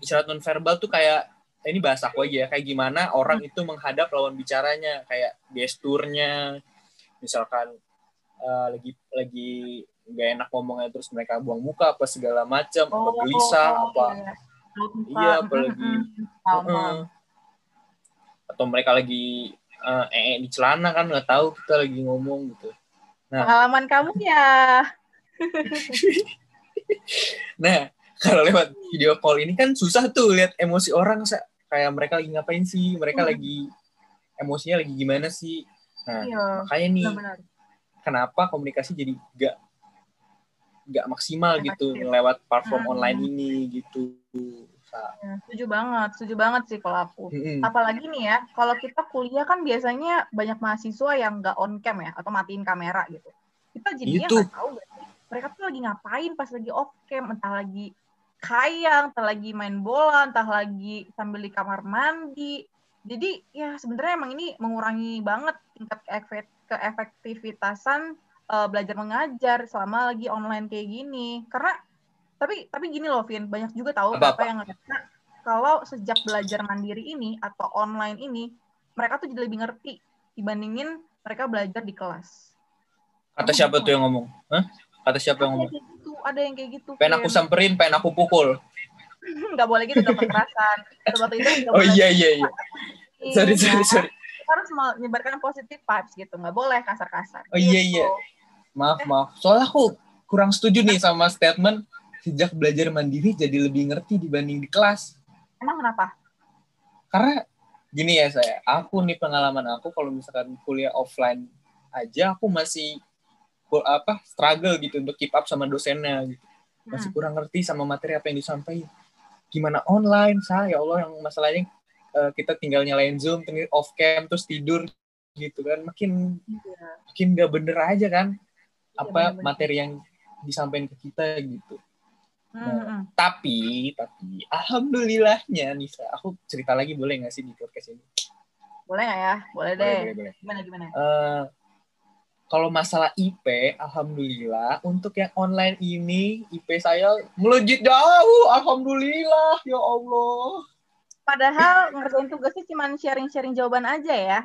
Speaker 2: isyarat nonverbal tuh kayak ini bahasa aku aja ya, kayak gimana orang itu menghadap lawan bicaranya, kayak gesturnya, misalkan eh, lagi lagi nggak enak ngomongnya terus mereka buang muka apa segala macam, apa gelisah, apa
Speaker 1: iya.
Speaker 2: Iya, apalagi-. Heeh. atau mereka lagi eh, ee di celana kan nggak tahu kita lagi ngomong gitu. Nah.
Speaker 1: Pengalaman kamu ya.
Speaker 2: Nah, kalau lewat video call ini kan susah tuh lihat emosi orang kayak mereka lagi ngapain sih, mereka
Speaker 1: Hmm.
Speaker 2: lagi emosinya lagi gimana sih. Nah,
Speaker 1: Iya,
Speaker 2: makanya nih
Speaker 1: benar-benar.
Speaker 2: kenapa komunikasi jadi gak gak maksimal gitu
Speaker 1: Efektif.
Speaker 2: lewat platform
Speaker 1: Hmm.
Speaker 2: online ini gitu.
Speaker 1: Ya, setuju banget, setuju banget sih kalau aku.
Speaker 2: Mm-mm.
Speaker 1: Apalagi nih ya, kalau kita kuliah kan biasanya banyak mahasiswa yang nggak on cam ya, atau matiin kamera gitu. Kita jadinya nggak tahu sih, mereka tuh lagi ngapain pas lagi off cam, entah lagi kayang, entah lagi main bola, entah lagi sambil di kamar mandi. Jadi ya sebenarnya emang ini mengurangi banget tingkat keefek- keefektivitasan eh, belajar mengajar selama lagi online kayak gini. Karena tapi tapi gini loh Vin, banyak juga tahu
Speaker 2: Apa-apa?
Speaker 1: apa yang ngerasa kalau sejak belajar mandiri ini atau online ini mereka tuh jadi lebih ngerti dibandingin mereka belajar di kelas.
Speaker 2: Kata siapa tuh yang ngomong? Hah? Kata siapa yang ngomong?
Speaker 1: yang gitu, ada yang kayak gitu.
Speaker 2: Pengen aku samperin, pengen aku pukul.
Speaker 1: Nggak boleh gitu dong kekerasan. Seperti itu nggak
Speaker 2: Oh
Speaker 1: boleh.
Speaker 2: iya iya iya. Sorry
Speaker 1: Iya.
Speaker 2: sorry sorry.
Speaker 1: Kita harus menyebarkan positif vibes gitu, nggak boleh kasar-kasar.
Speaker 2: Oh, iya,
Speaker 1: Gitu.
Speaker 2: iya. Maaf maaf. Soalnya aku kurang setuju nih sama statement sejak belajar mandiri jadi lebih ngerti dibanding di kelas.
Speaker 1: Emang kenapa?
Speaker 2: Karena gini ya saya, aku nih pengalaman aku kalau misalkan kuliah offline aja aku masih apa struggle gitu untuk keep up sama dosennya gitu. Masih
Speaker 1: Hmm.
Speaker 2: kurang ngerti sama materi apa yang disampaikan. Gimana online, saya ya Allah yang masalahnya eh, kita tinggal nyalain Zoom, terus off cam terus tidur gitu kan. Makin
Speaker 1: Iya.
Speaker 2: makin gak bener aja kan
Speaker 1: Iya,
Speaker 2: apa
Speaker 1: bener-bener.
Speaker 2: materi yang disampaikan ke kita gitu.
Speaker 1: Hmm, hmm.
Speaker 2: Tapi, tapi alhamdulillahnya Nisa, aku cerita lagi boleh nggak sih di podcast ini?
Speaker 1: Boleh nggak ya? Boleh
Speaker 2: Boleh,
Speaker 1: deh.
Speaker 2: boleh, boleh.
Speaker 1: Gimana gimana?
Speaker 2: Eh, kalau masalah IP, alhamdulillah untuk yang online ini IP saya melejit jauh, alhamdulillah ya Allah.
Speaker 1: Padahal ngerjain tugasnya cuma sharing-sharing jawaban aja ya.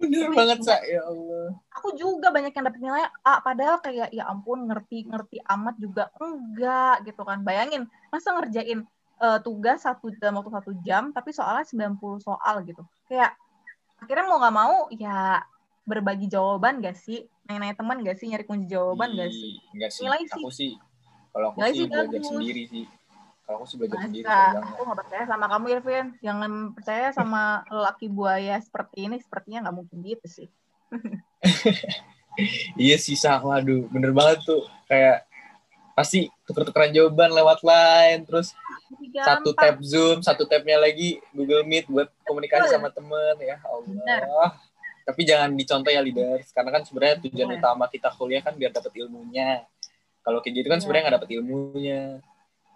Speaker 2: Bener banget sa, ya Allah.
Speaker 1: Aku juga banyak yang dapet nilai A, padahal kayak ya ampun ngerti-ngerti amat juga enggak gitu kan. Bayangin, masa ngerjain eh, tugas satu dalam waktu satu jam, tapi soalnya 90 soal gitu. Kayak akhirnya mau nggak mau ya berbagi jawaban gak sih? Nanya-nanya teman gak sih? Nyari kunci jawaban gak sih?
Speaker 2: Ih, Enggak sih,
Speaker 1: Nilai sih.
Speaker 2: aku sih. Kalau aku
Speaker 1: Nilai
Speaker 2: sih belajar
Speaker 1: bagus.
Speaker 2: sendiri sih. Kalau aku sih belajar sendiri.
Speaker 1: Masa,
Speaker 2: kalau
Speaker 1: aku nggak percaya sama kamu Irvin. Jangan percaya sama lelaki buaya seperti ini, sepertinya nggak mungkin gitu sih.
Speaker 2: Iya sih, Sa. Waduh, bener banget tuh. Kayak pasti tuker-tukeran jawaban lewat line, terus satu
Speaker 1: Gampang.
Speaker 2: tab Zoom, satu tabnya lagi Google Meet buat komunikasi
Speaker 1: Betul.
Speaker 2: sama temen. Ya Allah.
Speaker 1: Bener.
Speaker 2: Tapi jangan dicontoh ya leaders, karena kan sebenarnya tujuan
Speaker 1: Bener.
Speaker 2: utama kita kuliah kan biar dapat ilmunya. Kalau kayak gitu kan
Speaker 1: Iya.
Speaker 2: sebenarnya nggak dapat ilmunya.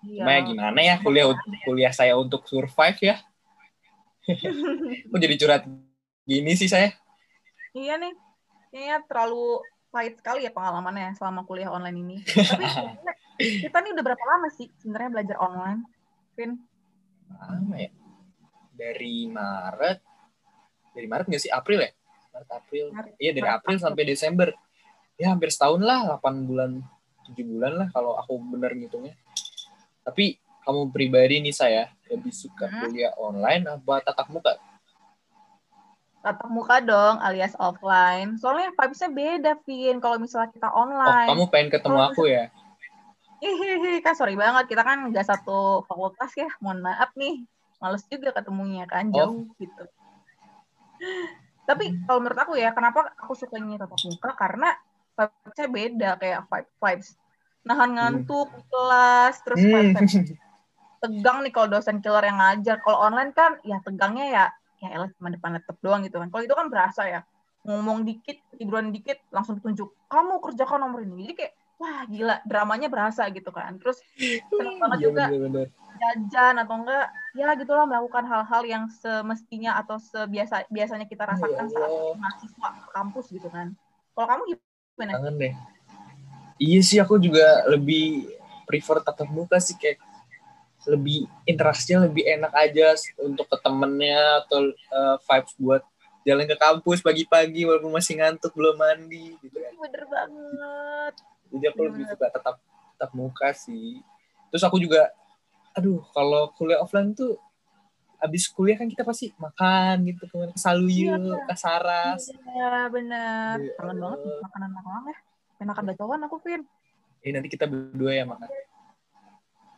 Speaker 1: Iya.
Speaker 2: Cuma ya gimana ya kuliah kuliah saya untuk survive ya. Kok jadi curhat gini sih saya?
Speaker 1: Iya nih, kayaknya terlalu pahit sekali ya pengalamannya selama kuliah online ini. Tapi kita nih udah berapa lama sih sebenarnya belajar online, Vin?
Speaker 2: lama ya dari Maret dari Maret nggak sih April ya Maret April
Speaker 1: Maret.
Speaker 2: iya dari
Speaker 1: Maret,
Speaker 2: April
Speaker 1: April.
Speaker 2: sampai Desember ya hampir setahun lah 8 bulan 7 bulan lah kalau aku bener ngitungnya Tapi kamu pribadi nih saya lebih suka
Speaker 1: Hmm.
Speaker 2: kuliah online apa tatap muka?
Speaker 1: Tatap muka dong, alias offline. Soalnya vibes-nya beda, Vin. Kalau misalnya kita
Speaker 2: Oh,
Speaker 1: online.
Speaker 2: kamu pengen ketemu
Speaker 1: Kalau
Speaker 2: aku ya?
Speaker 1: Hihihi, kan sorry banget. Kita kan nggak satu fakultas ya. Mohon maaf nih. Males juga ketemunya kan,
Speaker 2: Oh.
Speaker 1: jauh gitu. Tapi kalau menurut aku ya, kenapa aku sukanya tatap muka? Karena vibes-nya beda, kayak vibe- vibes. Nahan ngantuk di kelas, terus
Speaker 2: Hmm.
Speaker 1: vibes tegang nih kalau dosen killer yang ngajar. Kalau online kan, ya tegangnya ya, ya elah cuma depan laptop doang gitu kan. Kalau itu kan berasa ya, ngomong dikit, tiduran dikit, langsung ditunjuk, kamu kerjakan nomor ini. Jadi kayak, wah gila, dramanya berasa gitu kan. Terus seneng banget
Speaker 2: Iya
Speaker 1: juga
Speaker 2: bener-bener.
Speaker 1: Jajan atau enggak, ya gitulah melakukan hal-hal yang semestinya atau sebiasa biasanya kita rasakan
Speaker 2: Ya
Speaker 1: saat
Speaker 2: Allah.
Speaker 1: mahasiswa kampus gitu kan. Kalau kamu gimana?
Speaker 2: Kangen deh. Iya sih aku juga lebih prefer tatap muka sih kayak lebih interaksinya lebih enak aja untuk ke temennya atau uh, vibes buat jalan ke kampus pagi-pagi walaupun masih ngantuk belum mandi gitu kan.
Speaker 1: Bener banget.
Speaker 2: Jadi aku lebih
Speaker 1: Bener.
Speaker 2: suka tetap tetap muka sih. Terus aku juga aduh kalau kuliah offline tuh abis kuliah kan kita pasti makan gitu ke mana ke Saluyu,
Speaker 1: Iya.
Speaker 2: ke Saras.
Speaker 1: Iya bener.
Speaker 2: Iya.
Speaker 1: Kangen banget makanan makanan ya. Pengen makan bacauan aku, Vin.
Speaker 2: Eh nanti kita berdua ya makan.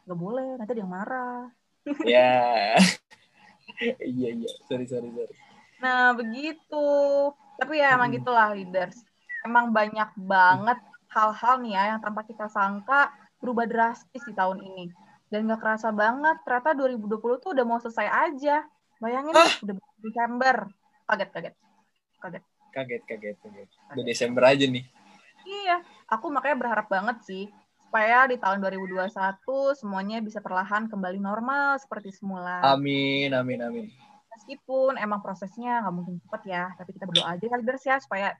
Speaker 1: Gak boleh, nanti dia yang marah.
Speaker 2: ya. iya iya, sorry sorry sorry.
Speaker 1: Nah, begitu. Tapi ya emang
Speaker 2: Hmm.
Speaker 1: gitulah leaders. Emang banyak banget hal-hal nih ya yang tanpa kita sangka berubah drastis di tahun ini. Dan gak kerasa banget, ternyata 2020 tuh udah mau selesai aja. Bayangin nih, udah Desember. Kaget, kaget. Kaget.
Speaker 2: Kaget kaget kaget. Udah Desember aja nih.
Speaker 1: Iya, aku makanya berharap banget sih supaya di tahun 2021 semuanya bisa perlahan kembali normal seperti semula.
Speaker 2: Amin amin amin.
Speaker 1: Meskipun emang prosesnya nggak mungkin cepat ya, tapi kita berdoa aja leaders ya supaya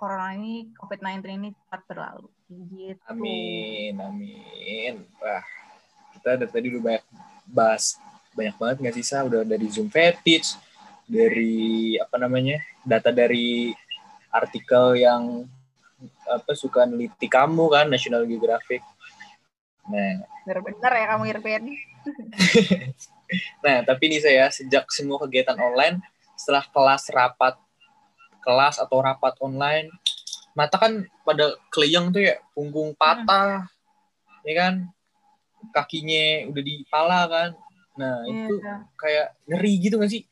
Speaker 1: corona ini, COVID-19 ini cepat berlalu. Gitu.
Speaker 2: Amin amin. Wah kita dari tadi udah banyak bahas banyak banget nggak sih Sa? Udah dari Zoom fetish, dari apa namanya data dari artikel yang apa suka neliti kamu kan National Geographic. Nah
Speaker 1: Bener-bener ya kamu Irvin.
Speaker 2: Nah, tapi nih saya sejak semua kegiatan online, setelah kelas rapat kelas atau rapat online, mata kan pada keleyang tuh ya, punggung patah, ya kan, kakinya udah di pala kan. Nah, itu
Speaker 1: Iya,
Speaker 2: kayak ngeri gitu gak sih?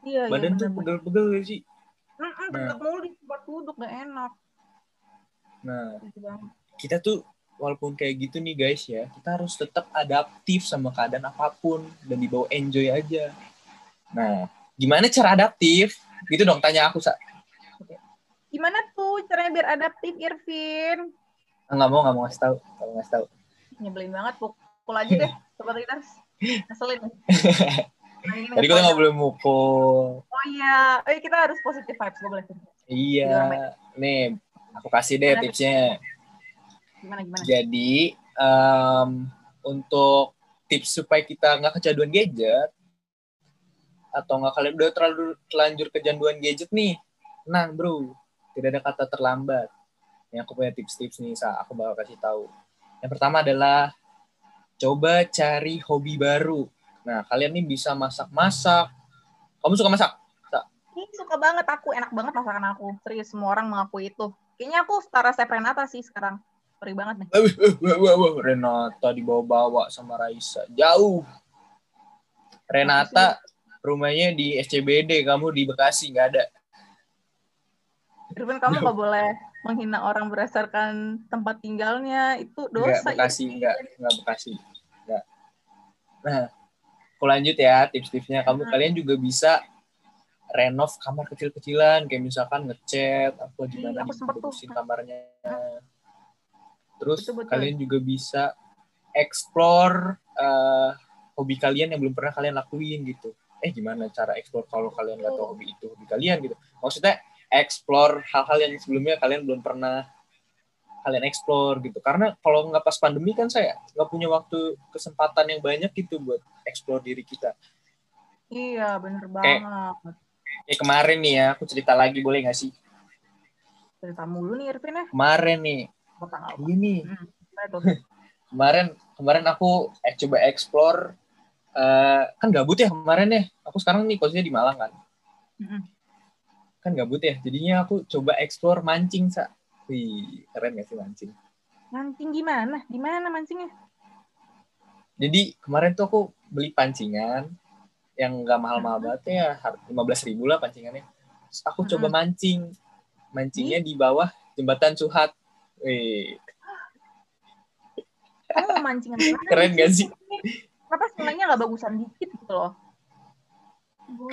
Speaker 1: iya, iya
Speaker 2: Badan tuh
Speaker 1: bener-bener.
Speaker 2: pegel-pegel gak sih?
Speaker 1: Mm-mm,
Speaker 2: Nah.
Speaker 1: tegak mulu di tempat duduk gak enak.
Speaker 2: Nah, kita tuh walaupun kayak gitu nih guys ya, kita harus tetap adaptif sama keadaan apa pun dan dibawa enjoy aja. Nah, gimana cara adaptif? Gitu dong, tanya aku, Sa.
Speaker 1: Gimana tuh caranya biar adaptif Irvin?
Speaker 2: Ah, nggak mau nggak mau ngasih tahu nggak mau ngasih tahu
Speaker 1: Nyebelin banget, pukul aja deh, sobat leaders. Ngeselin. Nah, ini
Speaker 2: tadi kita
Speaker 1: ngeselin.
Speaker 2: nggak boleh mukul
Speaker 1: Oh iya, eh kita harus positive vibes, gak boleh.
Speaker 2: iya nih aku kasih deh
Speaker 1: Gimana?
Speaker 2: tipsnya
Speaker 1: Gimana gimana?
Speaker 2: jadi em, untuk tips supaya kita nggak kecanduan gadget atau nggak kalian udah terlalu terlanjur kecanduan gadget nih tenang bro tidak ada kata terlambat yang aku punya tips-tips nih sa aku bakal kasih tahu yang pertama adalah coba cari hobi baru nah kalian nih bisa masak-masak kamu suka masak
Speaker 1: Ih, suka banget aku, enak banget masakan aku. Serius, semua orang mengakui itu. Kayaknya aku setara Chef Renata sih sekarang. Sorry banget nih.
Speaker 2: Renata dibawa-bawa sama Raisa. Jauh. Renata rumahnya di SCBD, kamu di Bekasi nggak ada.
Speaker 1: Irfan, kamu gak boleh menghina orang berdasarkan tempat tinggalnya. Itu dosa.
Speaker 2: Bekasi,
Speaker 1: Irfan.
Speaker 2: nggak nggak Bekasi. Nggak. Nah, aku lanjut ya tips-tipsnya. Kamu
Speaker 1: Hmm.
Speaker 2: kalian juga bisa renov kamar kecil-kecilan, kayak misalkan ngecat apa gimana
Speaker 1: aku sempet tuh.
Speaker 2: dibagusin kamarnya. Terus
Speaker 1: Betul, betul.
Speaker 2: kalian juga bisa explore eh, hobi kalian yang belum pernah kalian lakuin gitu. Eh gimana cara explore kalau kalian nggak tahu hobi itu hobi kalian gitu. Maksudnya explore hal-hal yang sebelumnya kalian belum pernah kalian explore gitu. Karena kalau nggak pas pandemi kan saya nggak punya waktu kesempatan yang banyak gitu buat explore diri kita.
Speaker 1: Iya, bener banget.
Speaker 2: Kayak kemarin nih ya, aku cerita lagi boleh nggak sih?
Speaker 1: Cerita mulu nih Irvin ya.
Speaker 2: Kemarin nih, ini
Speaker 1: Hmm,
Speaker 2: kemarin kemarin aku eh, coba explore eh, kan gabut ya kemarin ya. Aku sekarang nih posisinya di Malang kan.
Speaker 1: Mm-mm.
Speaker 2: Kan gabut ya. Jadinya aku coba explore mancing, Sa. Wih, keren gak sih mancing?
Speaker 1: Mancing gimana? Di mana mancingnya?
Speaker 2: Jadi kemarin tuh aku beli pancingan yang nggak mahal-mahal banget ya, lima belas ribu lah pancingannya. Terus aku coba mancing, mancingnya di bawah jembatan Suhat. Wih,
Speaker 1: mau mancing
Speaker 2: keren gak sih?
Speaker 1: Kenapa sungainya nggak bagusan dikit gitu loh?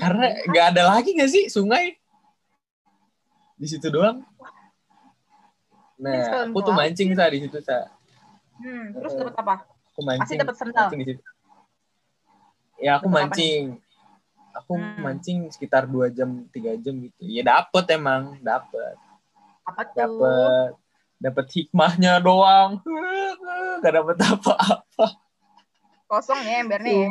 Speaker 2: Karena nggak ada lagi nggak sih sungai di situ doang. Nah, aku tuh mancing sa di situ sa.
Speaker 1: Hmm, terus dapat apa?
Speaker 2: Aku mancing.
Speaker 1: Pasti dapat sendal.
Speaker 2: mancing di situ. Ya aku
Speaker 1: Dapat apa
Speaker 2: mancing. Aku
Speaker 1: Hmm.
Speaker 2: mancing sekitar dua jam tiga jam gitu. Ya dapet emang, dapet.
Speaker 1: Apa tuh?
Speaker 2: dapet dapet hikmahnya doang gak dapet apa-apa
Speaker 1: Kosong ya embernya ya.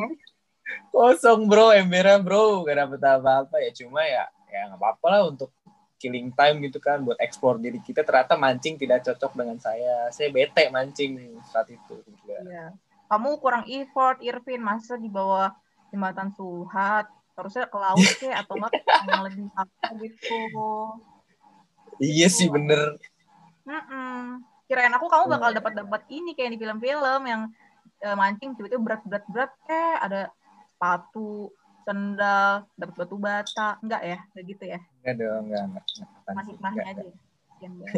Speaker 2: kosong bro embernya bro gak dapet apa-apa ya cuma ya ya nggak apa-apa lah untuk killing time gitu kan buat explore diri kita ternyata mancing tidak cocok dengan saya saya bete mancing saat itu juga
Speaker 1: Iya. Kamu kurang effort, Irvin. Masa di bawah jembatan Suhat? Harusnya ke laut kek atau enggak ke yang lebih apa gitu.
Speaker 2: iya sih bener
Speaker 1: Mm-mm. Kirain aku kamu bakal dapat dapat ini kayak di film-film yang eh, mancing tiba-tiba berat-berat berat eh ada sepatu, sendal, dapat batu bata. Enggak ya? Enggak gitu ya.
Speaker 2: enggak dong enggak enggak, enggak,
Speaker 1: Hikmahnya aja.
Speaker 2: Enggak.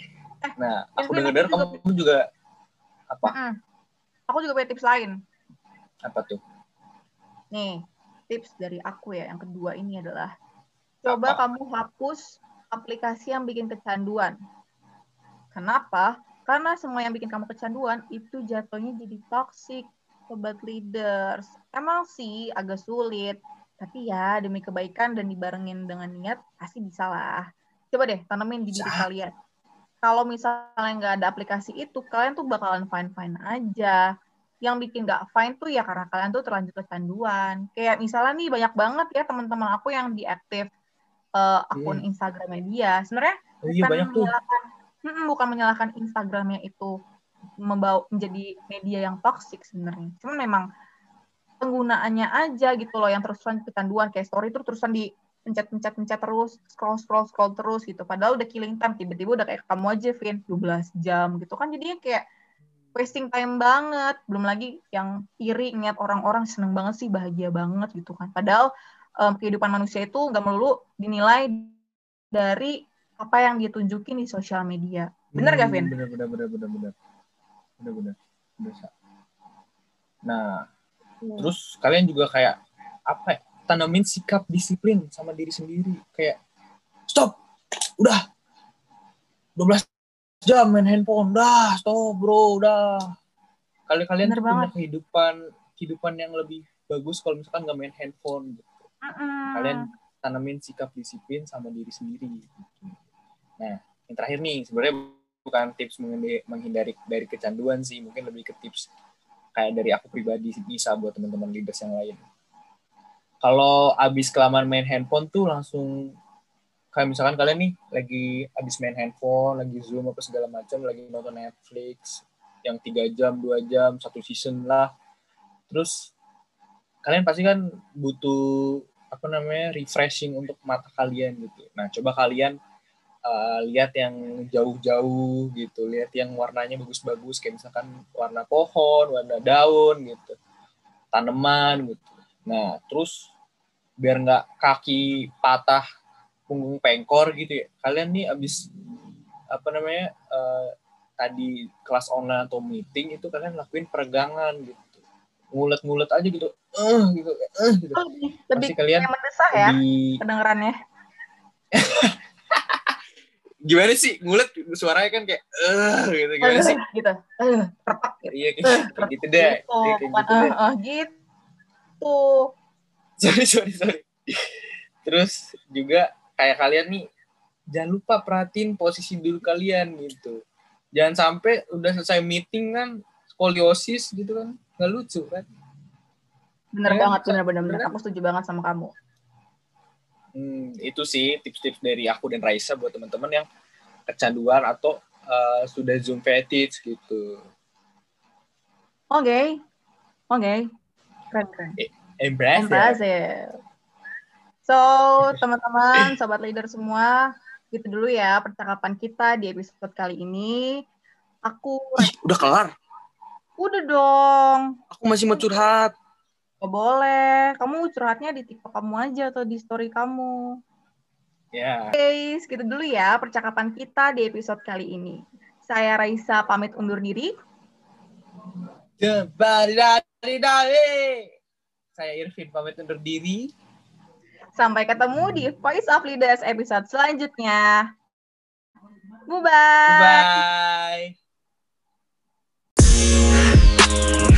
Speaker 2: nah aku denger
Speaker 1: aku juga-
Speaker 2: kamu juga apa
Speaker 1: Mm-mm. Aku juga punya tips lain.
Speaker 2: apa tuh
Speaker 1: Nih, tips dari aku ya. Yang kedua ini adalah coba
Speaker 2: Apa?
Speaker 1: kamu hapus aplikasi yang bikin kecanduan. Kenapa? Karena semua yang bikin kamu kecanduan itu jatuhnya jadi toxic, sobat leaders. Emang sih agak sulit, tapi ya demi kebaikan dan dibarengin dengan niat pasti bisa lah. Coba deh tanemin di diri kalian. Kalau misalnya nggak ada aplikasi itu, kalian tuh bakalan fine-fine aja yang bikin gak fine tuh ya karena kalian tuh terlanjur kecanduan. Kayak misalnya nih banyak banget ya teman-teman aku yang diaktif eh, akun Instagramnya dia. Sebenarnya
Speaker 2: oh, iya
Speaker 1: bukan
Speaker 2: banyak tuh
Speaker 1: menyalahkan Mm-mm, bukan menyalahkan Instagramnya itu membawa menjadi media yang toksik sebenarnya. Cuman memang penggunaannya aja gitu loh yang terus-terusan kecanduan kayak story itu terusan di pencet-pencet-pencet terus, scroll scroll scroll terus gitu. Padahal udah killing time tiba-tiba udah kayak kamu aja Vin 12 jam gitu kan jadinya kayak wasting time banget. Belum lagi yang iri ngeliat orang-orang seneng banget sih, bahagia banget gitu kan. Padahal em, kehidupan manusia itu nggak melulu dinilai dari apa yang dia tunjukin di sosial media. Bener gak, Vin?
Speaker 2: Hmm, Bener, bener, bener, bener, bener. Bener, bener. Bener, Sa. Nah, terus kalian juga kayak, apa ya, tanamin sikap disiplin sama diri sendiri. Kayak, stop, udah, 12 jam main handphone, dah, stop bro, udah. Kalian-kalian
Speaker 1: Bener
Speaker 2: tuh punya
Speaker 1: banget.
Speaker 2: kehidupan, kehidupan yang lebih bagus kalau misalkan nggak main handphone. Gitu.
Speaker 1: Mm-mm.
Speaker 2: Kalian tanamin sikap disiplin sama diri sendiri. Gitu. Nah, yang terakhir nih, sebenarnya bukan tips menghindari, dari kecanduan sih, mungkin lebih ke tips kayak dari aku pribadi bisa buat teman-teman leaders yang lain. Kalau abis kelamaan main handphone tuh langsung kayak misalkan kalian nih lagi abis main handphone, lagi zoom apa segala macam, lagi nonton Netflix yang tiga jam, dua jam, satu season lah. Terus kalian pasti kan butuh apa namanya refreshing untuk mata kalian gitu. Nah, coba kalian uh, lihat yang jauh-jauh gitu, lihat yang warnanya bagus-bagus kayak misalkan warna pohon, warna daun gitu, tanaman gitu. Nah, terus biar nggak kaki patah, punggung pengkor gitu ya. Kalian nih abis apa namanya uh, tadi kelas online atau meeting itu kalian lakuin peregangan gitu, ngulet-ngulet aja gitu, eh gitu, eh gitu.
Speaker 1: Oh, lebih, lebih
Speaker 2: Pasti kalian
Speaker 1: kayak mendesah ya
Speaker 2: lebih
Speaker 1: kedengerannya.
Speaker 2: gimana sih ngulet suaranya kan kayak eh gitu gimana sih
Speaker 1: gitu. Eh, retak gitu.
Speaker 2: iya kayak, kayak gitu deh
Speaker 1: Gitu,
Speaker 2: Iya, kayak gitu deh
Speaker 1: eh, eh, gitu.
Speaker 2: sorry sorry sorry terus juga kayak kalian nih jangan lupa perhatiin posisi dulu kalian gitu jangan sampai udah selesai meeting kan skoliosis gitu kan nggak lucu kan
Speaker 1: Bener
Speaker 2: Ya,
Speaker 1: banget,
Speaker 2: bisa.
Speaker 1: bener bener bener.
Speaker 2: Bener.
Speaker 1: Aku setuju banget sama kamu.
Speaker 2: Hmm, itu sih tips-tips dari aku dan Raisa buat teman-teman yang kecanduan atau uh, sudah zoom fetish gitu
Speaker 1: Oke. Oke. Keren, keren.
Speaker 2: Impressive.
Speaker 1: Impressive. So, teman-teman, sobat leader semua, gitu dulu ya percakapan kita di episode kali ini. Aku
Speaker 2: Ih, udah kelar.
Speaker 1: udah dong.
Speaker 2: Aku masih mau curhat.
Speaker 1: Gak boleh. Kamu curhatnya di TikTok kamu aja atau di story kamu.
Speaker 2: Ya. Yeah.
Speaker 1: Oke, okay, segitu dulu ya percakapan kita di episode kali ini. Saya Raisa pamit undur diri.
Speaker 2: Saya Irvin pamit undur diri.
Speaker 1: Sampai ketemu di Voice of Leaders episode selanjutnya. Bye-bye. -bye.
Speaker 2: Bye, -bye.